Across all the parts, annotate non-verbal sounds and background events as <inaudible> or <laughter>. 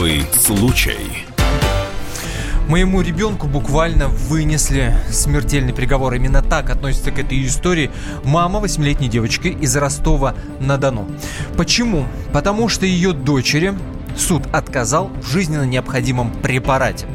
Особый случай. Моему ребенку буквально вынесли смертельный приговор. Именно так относится к этой истории мама восьмилетней девочки из Ростова-на-Дону. Почему? Потому что ее дочери суд отказал в жизненно необходимом препарате.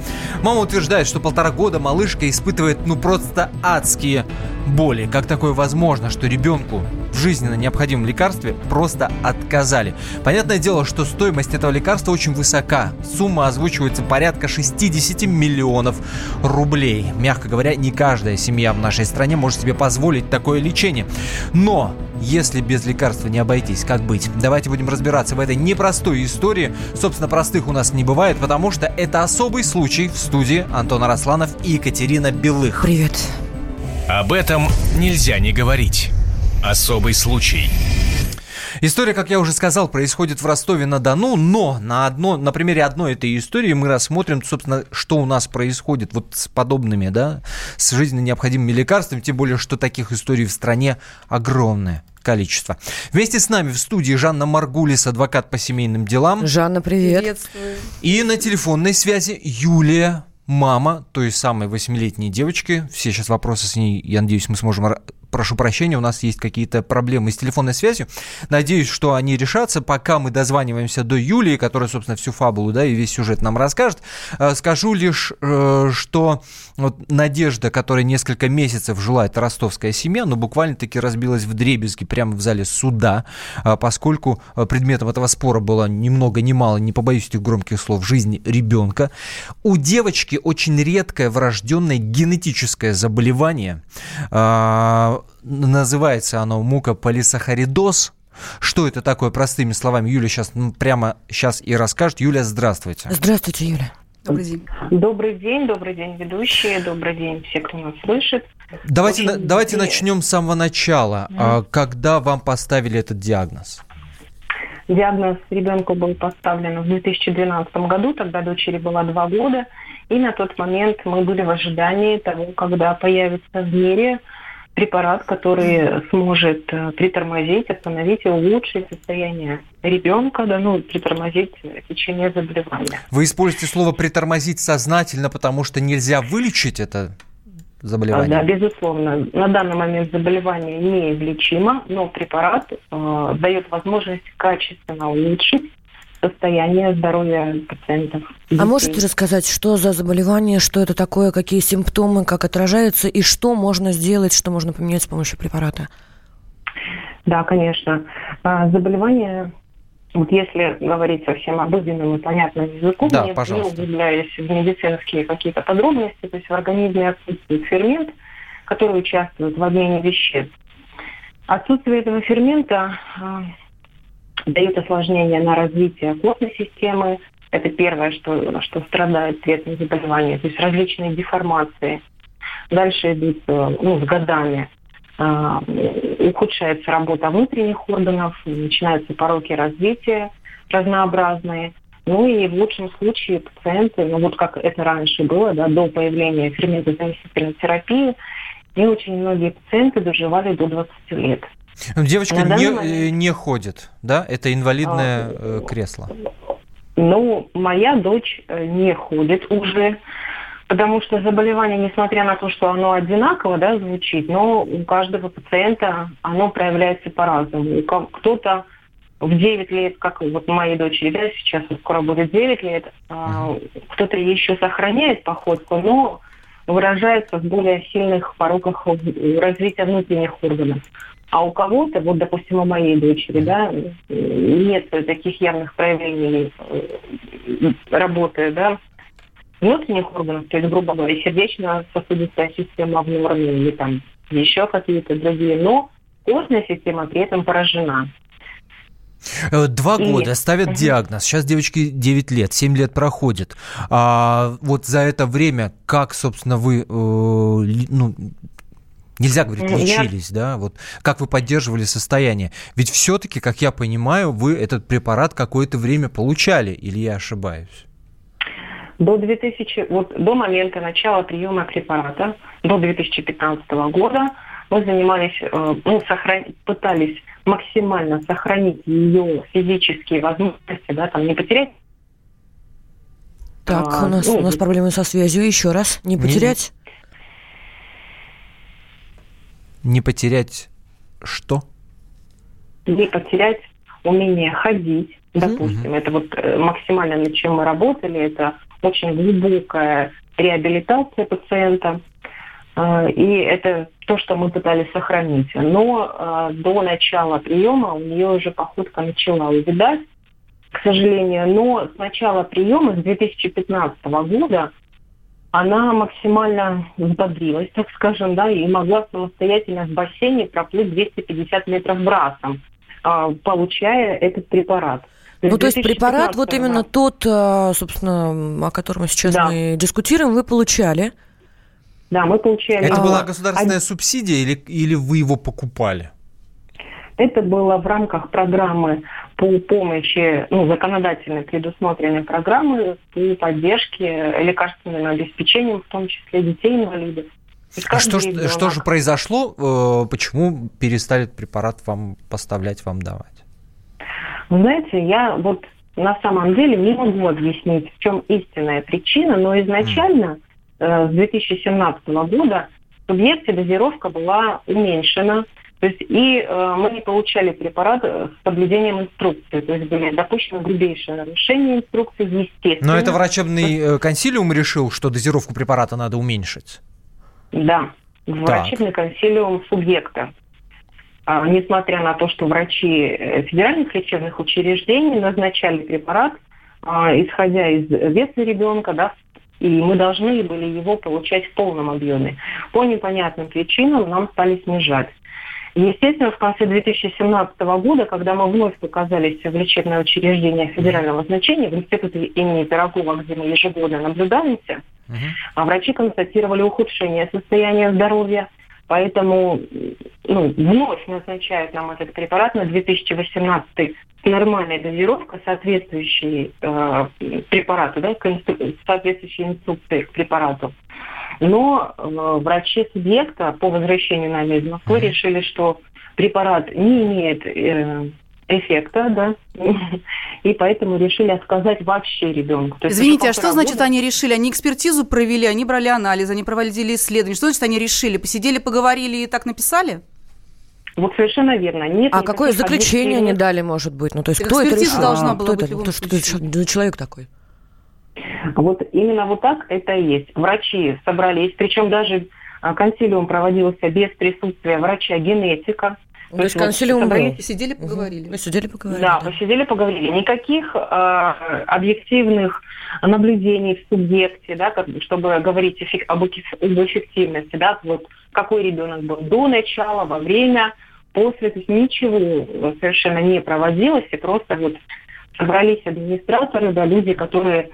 Мама утверждает, что полтора года малышка испытывает ну просто адские боли. Как такое возможно, что ребенку в жизненно необходимом лекарстве просто отказали? Понятное дело, что стоимость этого лекарства очень высока. Сумма озвучивается порядка 60 миллионов рублей. Мягко говоря, не каждая семья в нашей стране может себе позволить такое лечение. Но если без лекарства не обойтись, как быть? Давайте будем разбираться в этой непростой истории. Собственно, простых у нас не бывает, потому что это особый случай в студии Антона Росланов и Екатерина Белых. Привет. Об этом нельзя не говорить. Особый случай. История, как я уже сказал, происходит в Ростове-на-Дону, но на, одно, на примере одной этой истории мы рассмотрим, собственно, что у нас происходит вот с подобными, да, с жизненно необходимыми лекарствами, тем более, что таких историй в стране огромное количество. Вместе с нами в студии Жанна Маргулис, адвокат по семейным делам. Жанна, привет. Приветствую. И на телефонной связи Юлия, мама той самой восьмилетней девочки. Все сейчас вопросы с ней, я надеюсь, мы сможем прошу прощения, у нас есть какие-то проблемы с телефонной связью. Надеюсь, что они решатся. Пока мы дозваниваемся до Юлии, которая, собственно, всю фабулу, да, и весь сюжет нам расскажет, э, скажу лишь, э, что вот Надежда, которая несколько месяцев жила, это ростовская семья, но буквально-таки разбилась в дребезги прямо в зале суда, э, поскольку предметом этого спора было ни много ни мало, не побоюсь этих громких слов, жизнь ребенка. У девочки очень редкое врожденное генетическое заболевание, называется оно мукополисахаридоз. Что это такое, простыми словами, Юля сейчас ну, прямо сейчас и расскажет. Юля, здравствуйте. Здравствуйте, Юля. Добрый день. Добрый день, добрый день, ведущие, добрый день все, кто меня слышит. Давайте, на, давайте начнем с самого начала. Mm. А, когда вам поставили этот диагноз? Диагноз ребенку был поставлен в 2012 году, тогда дочери было два года, и на тот момент мы были в ожидании того, когда появится в мире препарат, который сможет э, притормозить, остановить и улучшить состояние ребенка, да, ну, притормозить течение заболевания. Вы используете слово притормозить сознательно, потому что нельзя вылечить это заболевание? Да, безусловно. На данный момент заболевание неизлечимо, но препарат э, дает возможность качественно улучшить состояние здоровья пациентов. А можете рассказать, что за заболевание, что это такое, какие симптомы, как отражаются и что можно сделать, что можно поменять с помощью препарата? Да, конечно. А, заболевание вот если говорить совсем обыденным и понятным языком, да, не, не углубляясь в медицинские какие-то подробности, то есть в организме отсутствует фермент, который участвует в обмене веществ. Отсутствие этого фермента дает осложнения на развитие костной системы. Это первое, что, что страдает цветом заболевания, то есть различные деформации. Дальше идут э, ну, с годами э, ухудшается работа внутренних органов, начинаются пороки развития разнообразные. Ну и в лучшем случае пациенты, ну вот как это раньше было, да, до появления ферментозаместительной терапии, и очень многие пациенты доживали до 20 лет. Ну, девочка не, момент... не ходит, да? Это инвалидное а, кресло. Ну, моя дочь э, не ходит уже, потому что заболевание, несмотря на то, что оно одинаково да, звучит, но у каждого пациента оно проявляется по-разному. Кто-то в 9 лет, как вот моей дочери, да, сейчас скоро будет 9 лет, uh-huh. кто-то еще сохраняет походку, но выражается в более сильных пороках развития внутренних органов. А у кого-то, вот, допустим, у моей дочери, да, нет таких явных проявлений э, работы, да, внутренних органов, то есть, грубо говоря, сердечно-сосудистая система в норме или там еще какие-то другие, но костная система при этом поражена. Э, два и... года ставят угу. диагноз. Сейчас девочке 9 лет, 7 лет проходит. А вот за это время, как, собственно, вы э, ну, Нельзя говорить, лечились, я... да? Вот как вы поддерживали состояние? Ведь все-таки, как я понимаю, вы этот препарат какое-то время получали, или я ошибаюсь? До 2000, вот до момента начала приема препарата, до 2015 года, мы занимались, э, ну, сохран... пытались максимально сохранить ее физические возможности, да, там не потерять Так, а, у нас, ну, у нас проблемы со связью. Еще раз, не потерять? Не потерять что? Не потерять умение ходить, допустим. Mm-hmm. Это вот э, максимально над чем мы работали. Это очень глубокая реабилитация пациента. А, и это то, что мы пытались сохранить. Но а, до начала приема у нее уже походка начала увидать, к сожалению. Но с начала приема, с 2015 года, она максимально взбодрилась, так скажем, да, и могла самостоятельно в бассейне проплыть 250 метров брасом, а, получая этот препарат. Ну, то есть препарат, вот именно тот, собственно, о котором сейчас да. мы дискутируем, вы получали? Да, мы получали... Это была государственная а... субсидия или, или вы его покупали? Это было в рамках программы по помощи, ну, законодательной предусмотренной программы по поддержке лекарственным обеспечением, в том числе детей-инвалидов. А что, что же произошло? Э, почему перестали этот препарат вам поставлять, вам давать? Вы знаете, я вот на самом деле не могу объяснить, в чем истинная причина, но изначально Э, с 2017 года в субъекте дозировка была уменьшена. То есть и э, мы не получали препарат с соблюдением инструкции. То есть были допущены грубейшие нарушения инструкции, естественно. Но это врачебный э, консилиум решил, что дозировку препарата надо уменьшить? Да, врачебный так. консилиум субъекта. А, несмотря на то, что врачи э, федеральных лечебных учреждений назначали препарат, а, исходя из веса ребенка, да, и мы должны были его получать в полном объеме. По непонятным причинам нам стали снижать. Естественно, в конце 2017 года, когда мы вновь показались в лечебное учреждение федерального значения, в институте имени Пирогова, где мы ежегодно наблюдаемся, uh-huh. врачи констатировали ухудшение состояния здоровья, Поэтому ну, вновь назначают нам этот препарат на 2018 нормальная дозировка, соответствующей э, препарату, да, соответствующей инструкции к препарату. Но э, врачи субъекта по возвращению на из Москвы решили, что препарат не имеет э, эффекта, да, <laughs> и поэтому решили отказать вообще ребенку. Извините, а что значит года... они решили? Они экспертизу провели, они брали анализ, они проводили исследования. Что значит они решили? Посидели, поговорили и так написали? Вот совершенно верно. Нет а какое заключение они дали, может быть? Ну, то есть кто это решил? должна а, была кто быть это? Что, что, человек такой? Вот именно вот так это и есть. Врачи собрались, причем даже а, консилиум проводился без присутствия врача-генетика. То, то есть консилиум вот, собрались, сидели, поговорили. Мы сидели, поговорили. Да, да. посидели, поговорили. Никаких э, объективных наблюдений в субъекте, да, как, чтобы говорить эффек, об, об эффективности, да, вот какой ребенок был до начала, во время, после, то есть ничего совершенно не проводилось, и просто вот собрались администраторы, да, люди, которые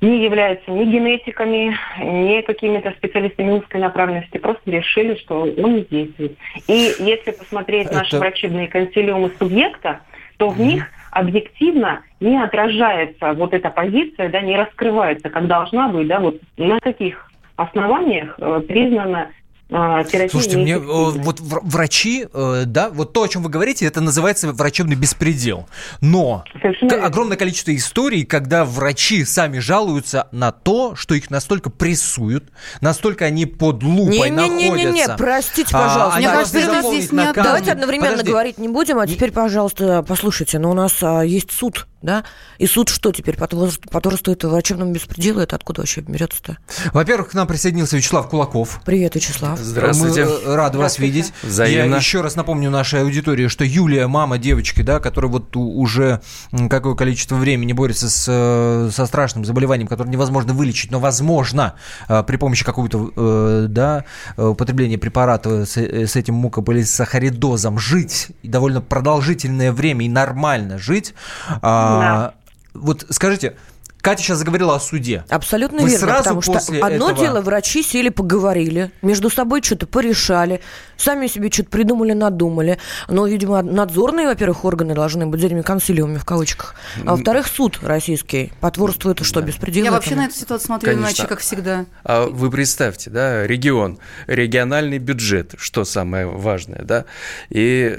не являются ни генетиками, ни какими-то специалистами узкой направленности, просто решили, что он не действует. И если посмотреть Это... наши врачебные консилиумы субъекта, то в них объективно не отражается вот эта позиция, да, не раскрывается, как должна быть, да, вот на каких основаниях э, признана а, Слушайте, мне э, вот врачи, э, да, вот то, о чем вы говорите, это называется врачебный беспредел. Но Совершенно огромное количество историй, когда врачи сами жалуются на то, что их настолько прессуют, настолько они под лупой не, находятся. Не-не-не, простите, а, пожалуйста. А, Мне кажется, здесь не Давайте одновременно Подожди. говорить не будем, а теперь, пожалуйста, послушайте, но у нас а, есть суд да? И суд что теперь? Потворствует врачебному беспределу? Это откуда вообще берется-то? Во-первых, к нам присоединился Вячеслав Кулаков. Привет, Вячеслав. Здравствуйте. Мы э, рады вас видеть. Взаимно. Я еще раз напомню нашей аудитории, что Юлия, мама девочки, да, которая вот уже какое количество времени борется с, э, со страшным заболеванием, которое невозможно вылечить, но возможно э, при помощи какого-то, да, употребления препарата с, с этим мукополисахаридозом жить довольно продолжительное время и нормально жить. А, да. Вот скажите, Катя сейчас заговорила о суде. Абсолютно Вы верно, сразу потому что одно этого... дело, врачи сели, поговорили, между собой что-то порешали, сами себе что-то придумали, надумали. Но, видимо, надзорные, во-первых, органы должны быть этими консилиумами в кавычках. А во-вторых, суд российский потворствует, что, да. беспредел Я вообще на эту ситуацию смотрю Конечно. иначе, как всегда. А вы представьте, да, регион, региональный бюджет, что самое важное, да, и,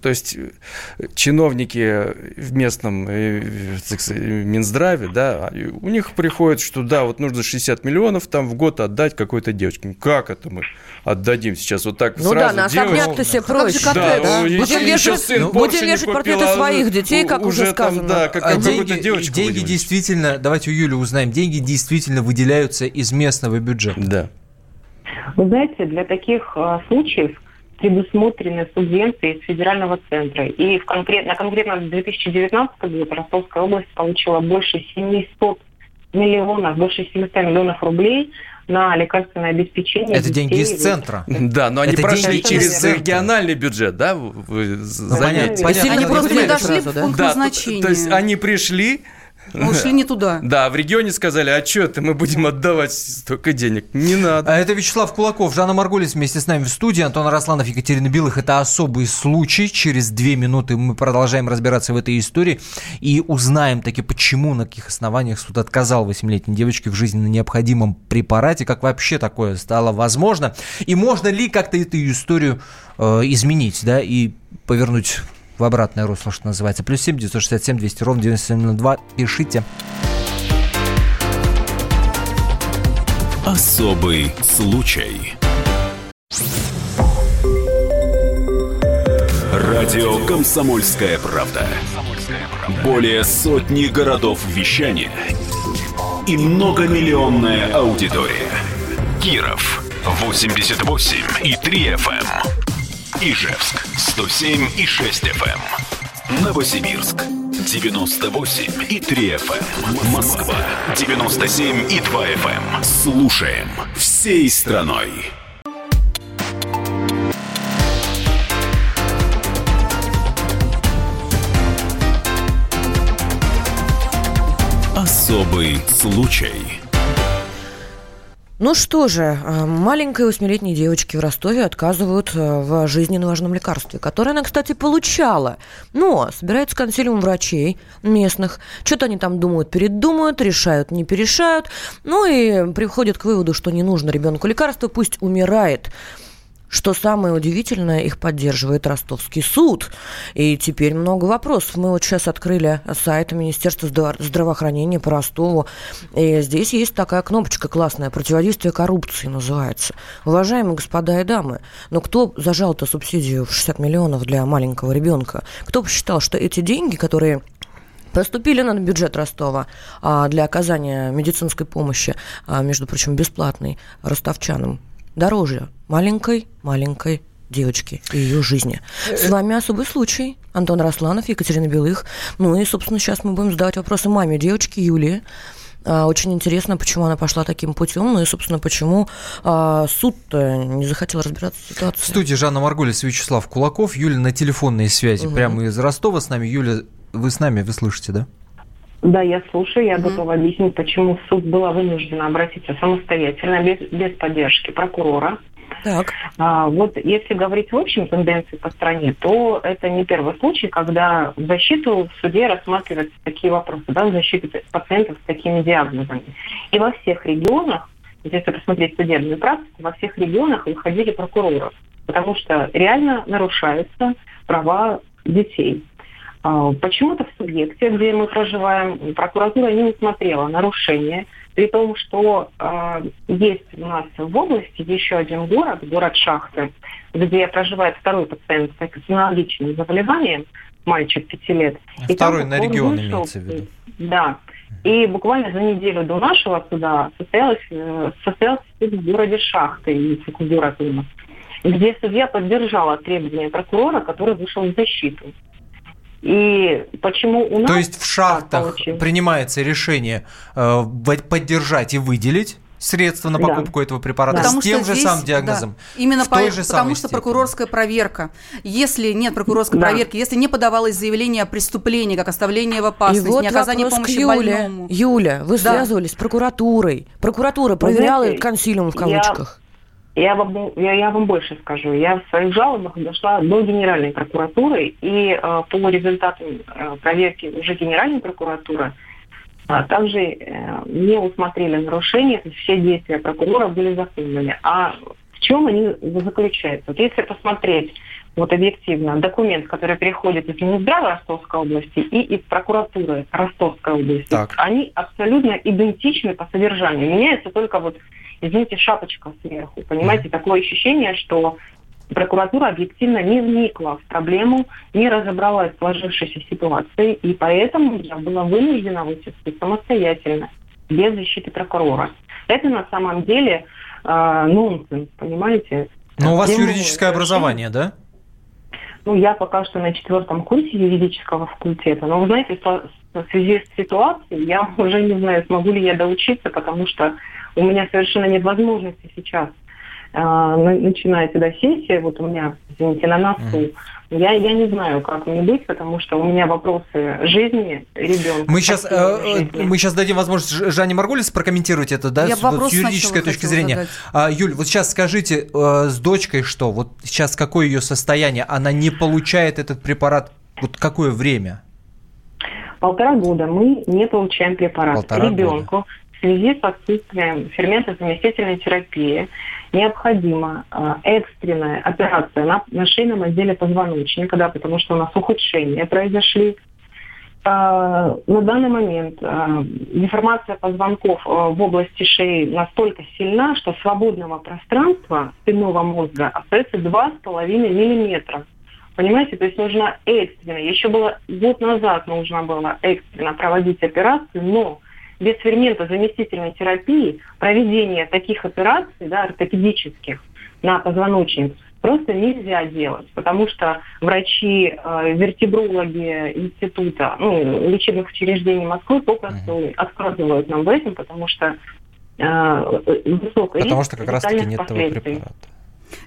то есть, чиновники в местном э, Минздраве, да, да, у них приходит, что да, вот нужно 60 миллионов там в год отдать какой-то девочке. Ну, как это мы отдадим сейчас вот так ну сразу? Ну да, на особняк-то себе проще. Да, да? Будем вешать, ну, будем вешать портреты а своих детей, как уже, сказано. да, как, а деньги, девочку деньги действительно, давайте у Юли узнаем, деньги действительно выделяются из местного бюджета. Да. Вы знаете, для таких э, случаев предусмотрены субвенции из федерального центра. И в конкрет, на конкретно 2019 год Ростовская область получила больше 700 миллионов, больше 700 миллионов рублей на лекарственное обеспечение. Это деньги из центра. Да, но они Это прошли через региональный бюджет, да? Вы ну, заметили? Понятно. Они просто не дошли в пункт назначения. То есть они пришли, мы ушли не туда. <laughs> Да, в регионе сказали, а что это мы будем отдавать столько денег? Не надо. А это Вячеслав Кулаков, Жанна Маргулис вместе с нами в студии, Антон Росланов, Екатерина Билых. Это особый случай. Через две минуты мы продолжаем разбираться в этой истории и узнаем таки, почему, на каких основаниях суд отказал 8-летней девочке в жизненно необходимом препарате, как вообще такое стало возможно, и можно ли как-то эту историю э, изменить, да, и повернуть в обратное русло, что называется. Плюс 7 967 200 ровно 9702. Пишите. Особый случай. Радио «Комсомольская правда». Более сотни городов вещания и многомиллионная аудитория. Киров 88 и 3 FM. Ижевск 107 и 6 FM. Эм. Новосибирск 98 и 3 FM. Эм. Москва 97 и 2 FM. Эм. Слушаем всей страной. Особый случай. Ну что же, э, маленькой восьмилетней девочке в Ростове отказывают э, в жизненно важном лекарстве, которое она, кстати, получала. Но собирается консилиум врачей местных. Что-то они там думают, передумают, решают, не перешают. Ну и приходят к выводу, что не нужно ребенку лекарство, пусть умирает. Что самое удивительное, их поддерживает Ростовский суд. И теперь много вопросов. Мы вот сейчас открыли сайт Министерства здравоохранения по Ростову. И здесь есть такая кнопочка классная «Противодействие коррупции» называется. Уважаемые господа и дамы, но кто зажал-то субсидию в 60 миллионов для маленького ребенка? Кто посчитал, что эти деньги, которые поступили на бюджет Ростова а, для оказания медицинской помощи, а, между прочим, бесплатной ростовчанам, дороже маленькой-маленькой девочки и ее жизни. С вами особый случай. Антон Росланов, Екатерина Белых. Ну и, собственно, сейчас мы будем задавать вопросы маме девочки Юлии. А, очень интересно, почему она пошла таким путем, ну и, собственно, почему а, суд не захотел разбираться в ситуации. В студии Жанна Маргулис, Вячеслав Кулаков, Юля на телефонной связи, угу. прямо из Ростова с нами. Юля, вы с нами, вы слышите, да? Да, я слушаю, я mm готова объяснить, почему суд была вынуждена обратиться самостоятельно, без, без поддержки прокурора. Так. А, вот если говорить в общем тенденции по стране, то это не первый случай, когда в защиту в суде рассматриваются такие вопросы, да, в защиту пациентов с такими диагнозами. И во всех регионах, если посмотреть судебную практику, во всех регионах выходили прокуроры, потому что реально нарушаются права детей. А, почему-то в субъекте, где мы проживаем, прокуратура не усмотрела нарушения, при том, что э, есть у нас в области еще один город, город Шахты, где проживает второй пациент с аналогичным заболеванием, мальчик 5 лет. А и второй на регион вышел, имеется в виду. Да. И буквально за неделю до нашего суда состоялось, э, состоялся суд в городе Шахты, город у нас, где судья поддержала требования прокурора, который вышел в защиту. И почему у нас... То есть в шахтах принимается решение э, поддержать и выделить средства на покупку да. этого препарата да. с тем же здесь, самым диагнозом. Да. Именно по, же потому что степени. прокурорская проверка. Если нет прокурорской да. проверки, если не подавалось заявление о преступлении, как оставление в опасности, вот не оказание помощи Юле. больному. Юля, вы да. связывались с прокуратурой. Прокуратура проверяла знаете, консилиум в кавычках. Я вам, я, я вам больше скажу. Я в своих жалобах дошла до Генеральной прокуратуры, и э, по результатам э, проверки уже Генеральной прокуратуры а также э, не усмотрели нарушения, то есть все действия прокурора были законными. А в чем они заключаются? Вот если посмотреть вот объективно, документ, который переходит из Минздрава Ростовской области и из прокуратуры Ростовской области, так. они абсолютно идентичны по содержанию. Меняется только вот, извините, шапочка сверху. Понимаете, такое ощущение, что прокуратура объективно не вникла в проблему, не разобралась в сложившейся ситуации, и поэтому я была вынуждена высвести самостоятельно, без защиты прокурора. Это на самом деле э, нонсенс, понимаете? Но у вас юридическое образование, да? Ну, я пока что на четвертом курсе юридического факультета. Но, вы знаете, в связи с ситуацией я <laughs> уже не знаю, смогу ли я доучиться, потому что у меня совершенно нет возможности сейчас а, начинается да, сессия, вот у меня, извините, на носу, mm. я, я не знаю, как мне быть, потому что у меня вопросы жизни ребенка. Мы сейчас, э, мы сейчас дадим возможность Жанне Марголис прокомментировать это, да, я с, с юридической точки зрения. А, Юль, вот сейчас скажите, э, с дочкой что? Вот сейчас какое ее состояние? Она не получает этот препарат вот какое время? Полтора года мы не получаем препарат. Полтора Ребенку года. Связи с отсутствием фермента заместительной терапии необходима э, экстренная операция на, на шейном отделе позвоночника, потому что у нас ухудшения произошли. Э, на данный момент э, деформация позвонков в области шеи настолько сильна, что свободного пространства спинного мозга остается 2,5 миллиметра. Понимаете, то есть нужно экстренно. Еще было год назад нужно было экстренно проводить операцию, но без фермента заместительной терапии проведение таких операций, да, ортопедических, на позвоночник просто нельзя делать, потому что врачи, э, вертебрологи института, ну, лечебных учреждений Москвы попросту mm-hmm. отказывают нам в этом, потому что э, высокая Потому что как раз-таки нет того препарата.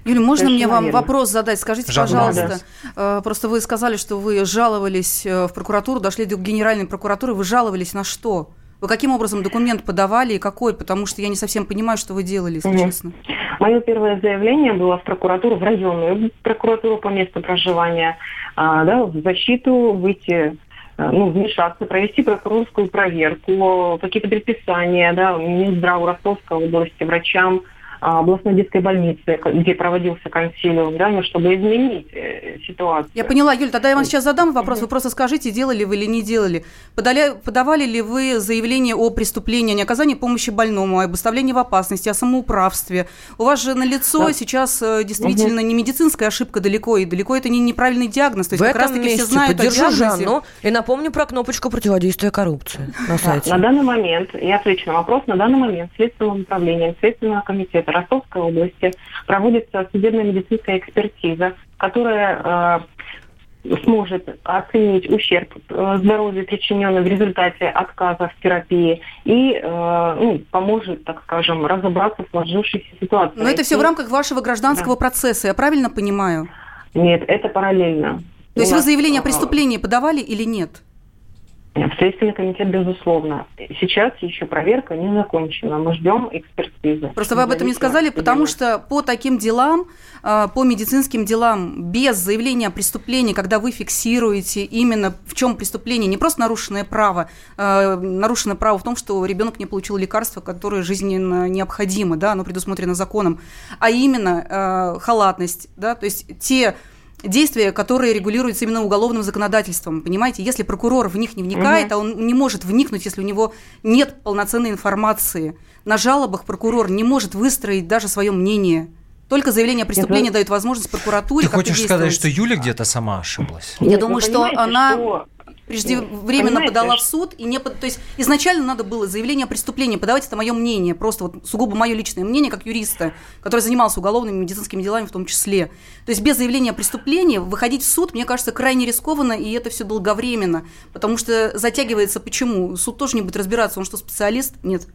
Юля, можно Совершенно мне вам верно. вопрос задать? Скажите, Жаль, пожалуйста, да. Э, просто вы сказали, что вы жаловались э, в прокуратуру, дошли до Генеральной прокуратуры, вы жаловались на что? Вы каким образом документ подавали и какой? Потому что я не совсем понимаю, что вы делали, если угу. честно. Мое первое заявление было в прокуратуру, в районную прокуратуру по месту проживания, а, да, в защиту выйти а, ну, вмешаться, провести прокурорскую проверку, какие-то предписания, да, Минздраву Ростовской области, врачам, областной детской больницы, где проводился консилиум, да, ну, чтобы изменить э, ситуацию. Я поняла, Юль, тогда я вам сейчас задам вопрос. Вы просто скажите, делали вы или не делали. Подали, подавали ли вы заявление о преступлении, о неоказании помощи больному, об оставлении в опасности, о самоуправстве? У вас же на лицо да. сейчас э, действительно угу. не медицинская ошибка далеко, и далеко это не неправильный диагноз. То есть в как раз-таки все знают о диагнозе. Жанну и напомню про кнопочку противодействия коррупции на сайте. Да, на данный момент, я отвечу на вопрос, на данный момент Следственным управлением Следственного комитета Ростовской области проводится судебно-медицинская экспертиза, которая э, сможет оценить ущерб э, здоровью, причиненный в результате отказа в терапии, и э, ну, поможет, так скажем, разобраться в сложившейся ситуации. Но это все в рамках вашего гражданского да. процесса, я правильно понимаю? Нет, это параллельно. То есть вы заявление о преступлении подавали или нет? В Следственный комитет, безусловно. Сейчас еще проверка не закончена. Мы ждем экспертизы. Просто вы об этом не сказали, потому что по таким делам, а, по медицинским делам, без заявления о преступлении, когда вы фиксируете именно в чем преступление, не просто нарушенное право, а, нарушенное право в том, что ребенок не получил лекарство, которое жизненно необходимо, да, оно предусмотрено законом, а именно а, халатность, да, то есть те действия, которые регулируются именно уголовным законодательством. Понимаете, если прокурор в них не вникает, угу. а он не может вникнуть, если у него нет полноценной информации. На жалобах прокурор не может выстроить даже свое мнение. Только заявление о преступлении дает возможность прокуратуре. Ты хочешь сказать, что Юля где-то сама ошиблась? Я Нет, думаю, что она что преждевременно подала в суд, и не под... то есть изначально надо было заявление о преступлении подавать, это мое мнение, просто вот сугубо мое личное мнение, как юриста, который занимался уголовными медицинскими делами в том числе. То есть без заявления о преступлении выходить в суд, мне кажется, крайне рискованно, и это все долговременно, потому что затягивается почему? Суд тоже не будет разбираться, он что, специалист? Нет.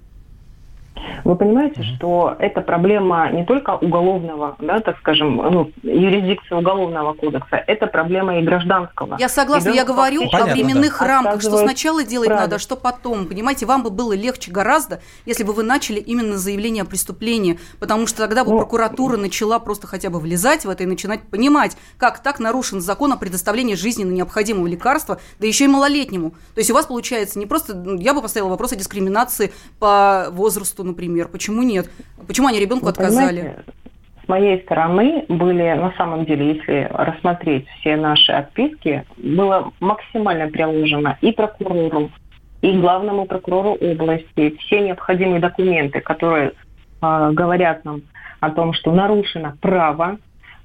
Вы понимаете, mm-hmm. что это проблема не только уголовного, да, так скажем, ну, юрисдикции уголовного кодекса, это проблема и гражданского. Я согласна, я говорю Понятно, о временных да. рамках, что сначала делать правильно. надо, что потом. Понимаете, вам бы было легче гораздо, если бы вы начали именно заявление о преступлении, потому что тогда бы ну, прокуратура начала просто хотя бы влезать в это и начинать понимать, как так нарушен закон о предоставлении жизненно необходимого лекарства, да еще и малолетнему. То есть у вас получается не просто, ну, я бы поставила вопрос о дискриминации по возрасту, например. Почему нет? Почему они ребенку Вы отказали? с моей стороны были, на самом деле, если рассмотреть все наши отписки, было максимально приложено и прокурору, и главному прокурору области все необходимые документы, которые э, говорят нам о том, что нарушено право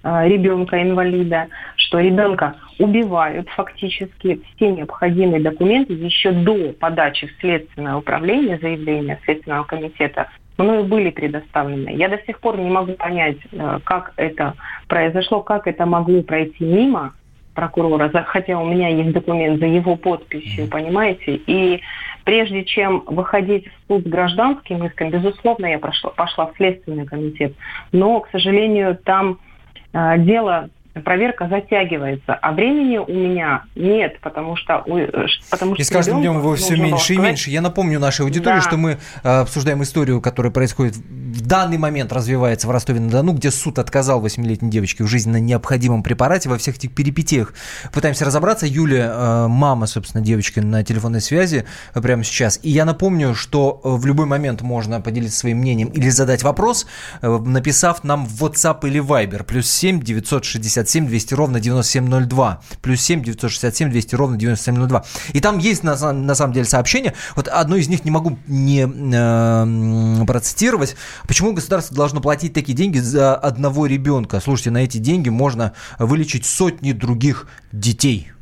ребенка-инвалида, что ребенка убивают фактически все необходимые документы еще до подачи в Следственное управление заявления Следственного комитета. Мною были предоставлены. Я до сих пор не могу понять, э, как это произошло, как это могло пройти мимо прокурора, хотя у меня есть документ за его подписью, понимаете, и прежде чем выходить в суд с гражданским иском, безусловно, я прошла, пошла в Следственный комитет, но, к сожалению, там э, дело проверка затягивается, а времени у меня нет, потому что... Э, потому что и с каждым днем его все меньше и меньше. Я напомню нашей аудитории, да. что мы э, обсуждаем историю, которая происходит в данный момент, развивается в Ростове-на-Дону, где суд отказал 8-летней девочке в жизненно необходимом препарате. Во всех этих перипетиях пытаемся разобраться. Юля, э, мама, собственно, девочки на телефонной связи прямо сейчас. И я напомню, что в любой момент можно поделиться своим мнением или задать вопрос, написав нам в WhatsApp или Viber. Плюс 7 960 967 200 ровно 9702. Плюс 7 967 200 ровно 9702. И там есть на, на самом деле сообщение. Вот одно из них не могу не э, процитировать. Почему государство должно платить такие деньги за одного ребенка? Слушайте, на эти деньги можно вылечить сотни других детей.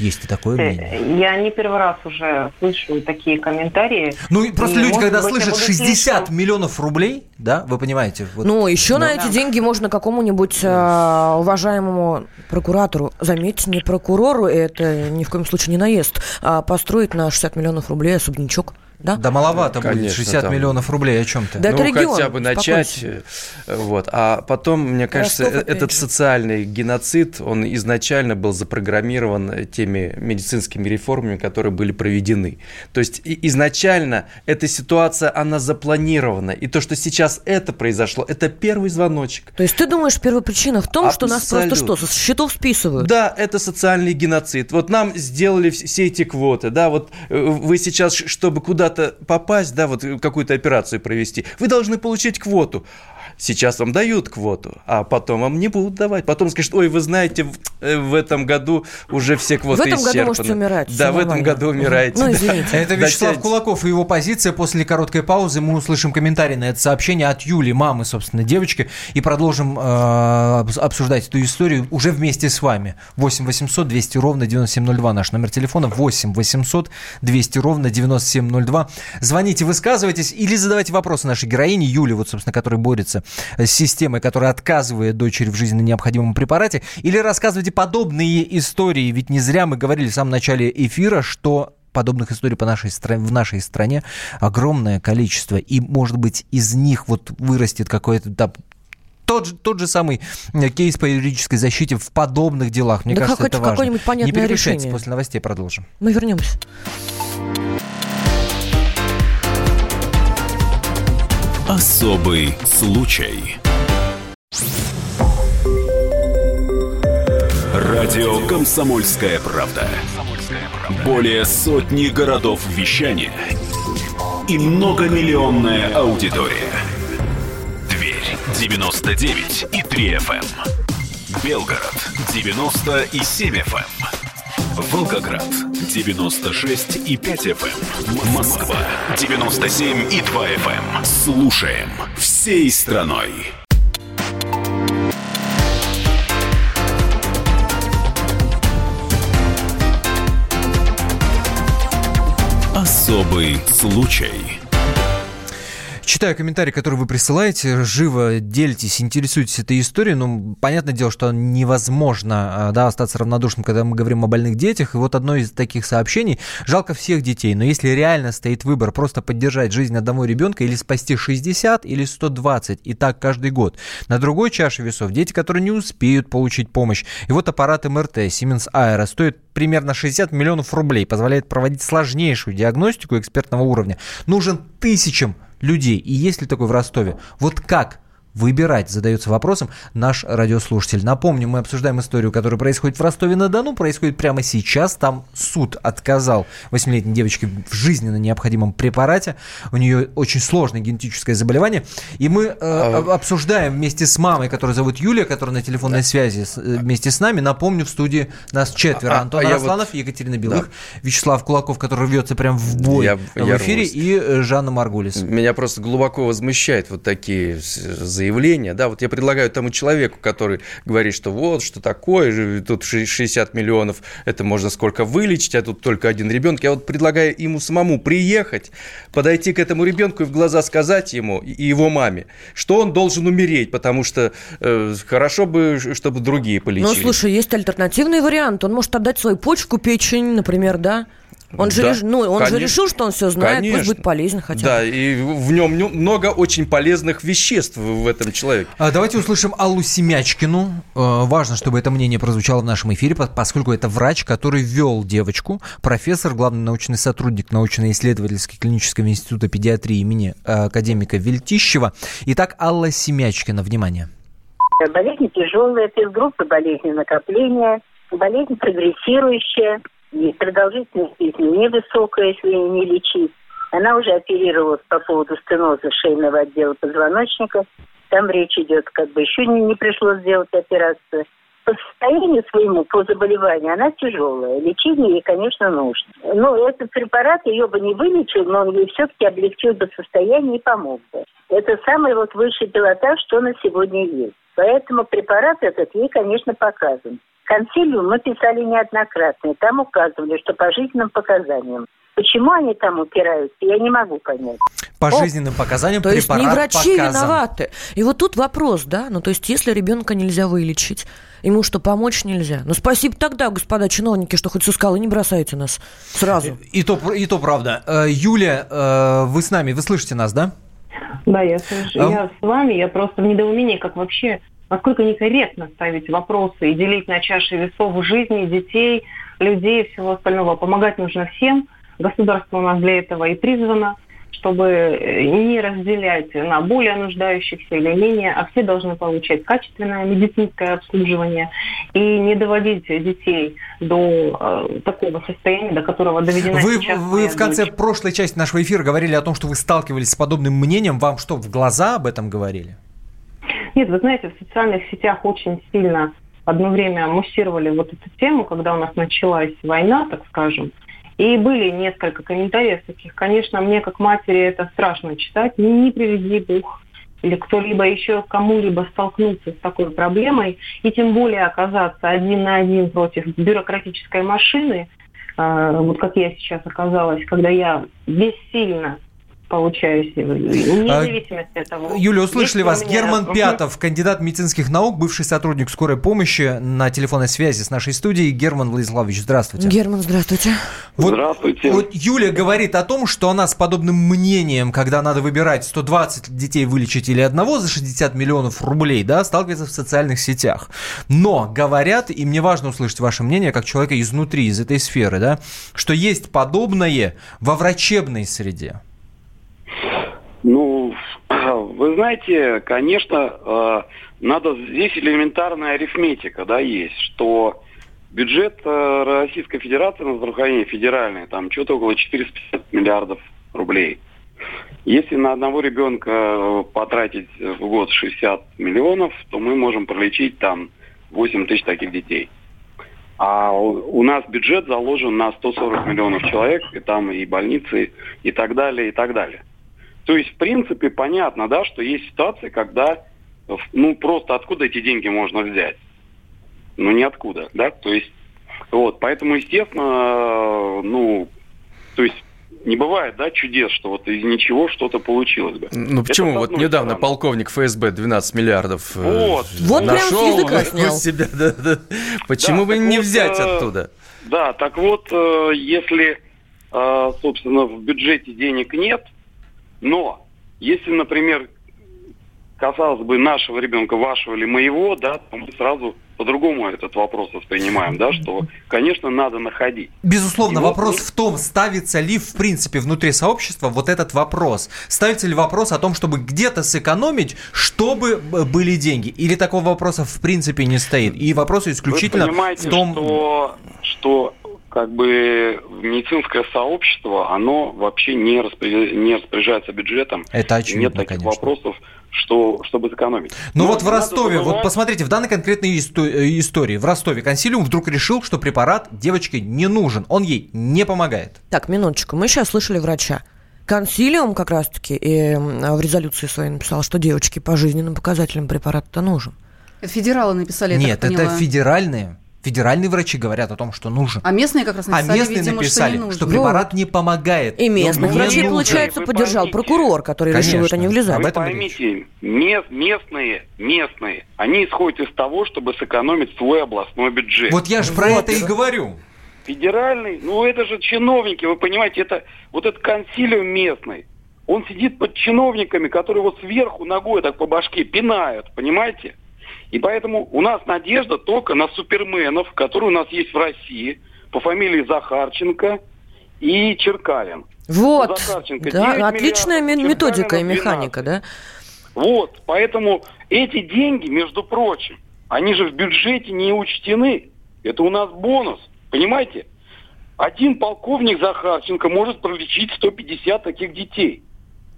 Есть и такое э, мнение. Я не первый раз уже слышу такие комментарии. Ну, просто и, люди, когда быть, слышат 60 слишком... миллионов рублей, да, вы понимаете? Вот, ну, еще да. на эти деньги можно какому-нибудь э, уважаемому прокуратору, заметьте, не прокурору, это ни в коем случае не наезд, а построить на 60 миллионов рублей особнячок. Да, да маловато Конечно, будет, 60 там... миллионов рублей о чем-то. Да ну, это регион, хотя бы начать, э, вот. А потом, мне кажется, Ростов, этот же. социальный геноцид, он изначально был запрограммирован теми медицинскими реформами, которые были проведены. То есть изначально эта ситуация, она запланирована. И то, что сейчас это произошло, это первый звоночек. То есть ты думаешь, первопричина в том, Абсолютно. что нас просто что, со счетов списывают? Да, это социальный геноцид. Вот нам сделали все эти квоты, да, вот э, вы сейчас, чтобы куда-то куда-то попасть, да, вот какую-то операцию провести, вы должны получить квоту. Сейчас вам дают квоту, а потом вам не будут давать. Потом скажут, ой, вы знаете, в, э, в этом году уже все квоты исчерпаны. В этом исчерпаны. году можете умирать. Да, в этом году умираете. Ну, извините. Это Вячеслав Кулаков и его позиция. После короткой паузы мы услышим комментарий на это сообщение от Юли, мамы, собственно, девочки, и продолжим э, обсуждать эту историю уже вместе с вами. 8 800 200 ровно 9702 наш номер телефона. 8 800 200 ровно 9702. Звоните, высказывайтесь или задавайте вопросы нашей героине Юле, вот, собственно, которая борется с системой, которая отказывает дочери в жизненно необходимом препарате, или рассказывайте подобные истории, ведь не зря мы говорили в самом начале эфира, что подобных историй по нашей стране, в нашей стране огромное количество, и, может быть, из них вот вырастет какой-то да, тот же, тот же самый э, кейс по юридической защите в подобных делах. Мне да кажется, это важно. Не переключайтесь, решение. после новостей продолжим. Мы вернемся. Особый случай. Радио Комсомольская правда". Более сотни городов вещания и многомиллионная аудитория. Дверь 99 и 3 FM. Эм. Белгород 90 и 7 FM. Волгоград 96 и 5 FM. Эм. Москва 97 и 2 FM. Эм. Слушаем всей страной. Особый случай. Читаю комментарии, которые вы присылаете, живо делитесь, интересуетесь этой историей. Ну, понятное дело, что невозможно а, да, остаться равнодушным, когда мы говорим о больных детях. И вот одно из таких сообщений. Жалко всех детей, но если реально стоит выбор просто поддержать жизнь одного ребенка или спасти 60 или 120, и так каждый год. На другой чаше весов дети, которые не успеют получить помощь. И вот аппарат МРТ Siemens Aero стоит примерно 60 миллионов рублей, позволяет проводить сложнейшую диагностику экспертного уровня. Нужен тысячам людей. И есть ли такой в Ростове? Вот как выбирать, задается вопросом наш радиослушатель. Напомню, мы обсуждаем историю, которая происходит в Ростове-на-Дону, происходит прямо сейчас. Там суд отказал 8-летней девочке в жизненно необходимом препарате. У нее очень сложное генетическое заболевание. И мы э, а... обсуждаем вместе с мамой, которую зовут Юлия, которая на телефонной да. связи с, э, вместе с нами. Напомню, в студии нас четверо. А, Антон а Асланов, вот... Екатерина Белых, да. Вячеслав Кулаков, который рвется прям в бой я, в я эфире, рвусь. и э, Жанна Маргулис. Меня просто глубоко возмущает вот такие заявления. Да, вот я предлагаю тому человеку, который говорит, что вот, что такое, тут 60 миллионов, это можно сколько вылечить, а тут только один ребенок. Я вот предлагаю ему самому приехать, подойти к этому ребенку и в глаза сказать ему и его маме, что он должен умереть, потому что э, хорошо бы, чтобы другие полечили. Ну, слушай, есть альтернативный вариант. Он может отдать свою почку, печень, например, да? Он, же, реш... ну, он же решил, что он все знает, конечно. пусть будет полезен хотя бы. Да, и в нем много очень полезных веществ в этом человеке. А давайте услышим Аллу Семячкину. Э, важно, чтобы это мнение прозвучало в нашем эфире, поскольку это врач, который вел девочку, профессор, главный научный сотрудник научно-исследовательского клинического института педиатрии имени э, академика Вельтищева. Итак, Алла Семячкина, внимание. Болезнь тяжелая, это из группы болезни накопления, болезнь прогрессирующая, и продолжительность жизни невысокая, если не лечить. Она уже оперировалась по поводу стеноза шейного отдела позвоночника. Там речь идет, как бы еще не, не пришлось сделать операцию. По состоянию своему, по заболеванию, она тяжелая. Лечение ей, конечно, нужно. Но этот препарат ее бы не вылечил, но он ей все-таки облегчил бы состояние и помог бы. Это самый вот высший пилотаж, что на сегодня есть. Поэтому препарат этот ей, конечно, показан. Консилиум мы писали неоднократно, и там указывали, что по жизненным показаниям. Почему они там упираются, я не могу понять. По О, жизненным показаниям То есть не врачи показан. виноваты. И вот тут вопрос, да, ну то есть если ребенка нельзя вылечить, ему что, помочь нельзя? Ну спасибо тогда, господа чиновники, что хоть со скалы не бросаете нас сразу. И, и, то, и то правда. Э, Юля, э, вы с нами, вы слышите нас, да? Да, я слышу. А... Я с вами, я просто в недоумении, как вообще насколько некорректно ставить вопросы и делить на чаши весов жизни детей, людей и всего остального. Помогать нужно всем. Государство у нас для этого и призвано, чтобы э, не разделять на более нуждающихся или менее, а все должны получать качественное медицинское обслуживание и не доводить детей до э, такого состояния, до которого доведена Вы, вы в конце дочь. прошлой части нашего эфира говорили о том, что вы сталкивались с подобным мнением. Вам что, в глаза об этом говорили? Нет, вы знаете, в социальных сетях очень сильно одно время муссировали вот эту тему, когда у нас началась война, так скажем. И были несколько комментариев таких. Конечно, мне как матери это страшно читать. Не, приведи Бог или кто-либо еще кому-либо столкнуться с такой проблемой, и тем более оказаться один на один против бюрократической машины, э, вот как я сейчас оказалась, когда я бессильно получаюсь, вне а, зависимости от того. Юля, услышали вас. Меня... Герман Пятов, кандидат медицинских наук, бывший сотрудник скорой помощи на телефонной связи с нашей студией. Герман Владиславович, здравствуйте. Герман, здравствуйте. Вот, здравствуйте. Вот Юля говорит о том, что она с подобным мнением, когда надо выбирать 120 детей вылечить или одного за 60 миллионов рублей, да, сталкивается в социальных сетях. Но говорят, и мне важно услышать ваше мнение, как человека изнутри, из этой сферы, да, что есть подобное во врачебной среде. Вы знаете, конечно, э, надо здесь элементарная арифметика, да, есть, что бюджет э, Российской Федерации на здравоохранение федеральный, там что-то около 450 миллиардов рублей. Если на одного ребенка э, потратить в год 60 миллионов, то мы можем пролечить там 8 тысяч таких детей. А у нас бюджет заложен на 140 миллионов человек, и там и больницы, и так далее, и так далее. То есть, в принципе, понятно, да, что есть ситуации, когда, ну, просто откуда эти деньги можно взять? Ну, ниоткуда, да, то есть, вот, поэтому, естественно, ну, то есть, не бывает, да, чудес, что вот из ничего что-то получилось бы. Ну почему? Вот недавно стороны. полковник ФСБ 12 миллиардов э, вот. Вот нашел прям с себя. Да, да. Почему да, бы не вот, взять э, оттуда? Да, так вот, э, если, собственно, в бюджете денег нет, но если, например, касалось бы нашего ребенка, вашего или моего, да, то мы сразу по-другому этот вопрос воспринимаем, да, что, конечно, надо находить. Безусловно, И вопрос в том, ставится ли в принципе внутри сообщества вот этот вопрос. Ставится ли вопрос о том, чтобы где-то сэкономить, чтобы были деньги? Или такого вопроса в принципе не стоит? И вопрос исключительно Вы в том... что, что как бы медицинское сообщество, оно вообще не, распоряж... не распоряжается бюджетом. Это очевидно, Нет таких конечно. вопросов, что, чтобы сэкономить. Но, Но вот в Ростове, забывать... вот посмотрите, в данной конкретной э, истории, в Ростове консилиум вдруг решил, что препарат девочке не нужен, он ей не помогает. Так, минуточку, мы сейчас слышали врача. Консилиум как раз-таки и в резолюции своей написал, что девочке по жизненным показателям препарат-то нужен. Это федералы написали, Нет, это федеральные Федеральные врачи говорят о том, что нужен. А местные как раз написали, а местные видимо, написали, что, не что препарат вот. не помогает. И местных врачей, нужен. получается, вы поддержал поймите, прокурор, который Конечно. решил это не влезать. Вы поймите, местные, местные, они исходят из того, чтобы сэкономить свой областной бюджет. Вот я же про вот. это и говорю. Федеральный, ну это же чиновники, вы понимаете, это вот этот консилиум местный. Он сидит под чиновниками, которые вот сверху ногой так по башке пинают, понимаете? И поэтому у нас надежда только на суперменов, которые у нас есть в России, по фамилии Захарченко и Черкалин. Вот, Захарченко да, отличная методика и механика, да? Вот, поэтому эти деньги, между прочим, они же в бюджете не учтены. Это у нас бонус, понимаете? Один полковник Захарченко может пролечить 150 таких детей.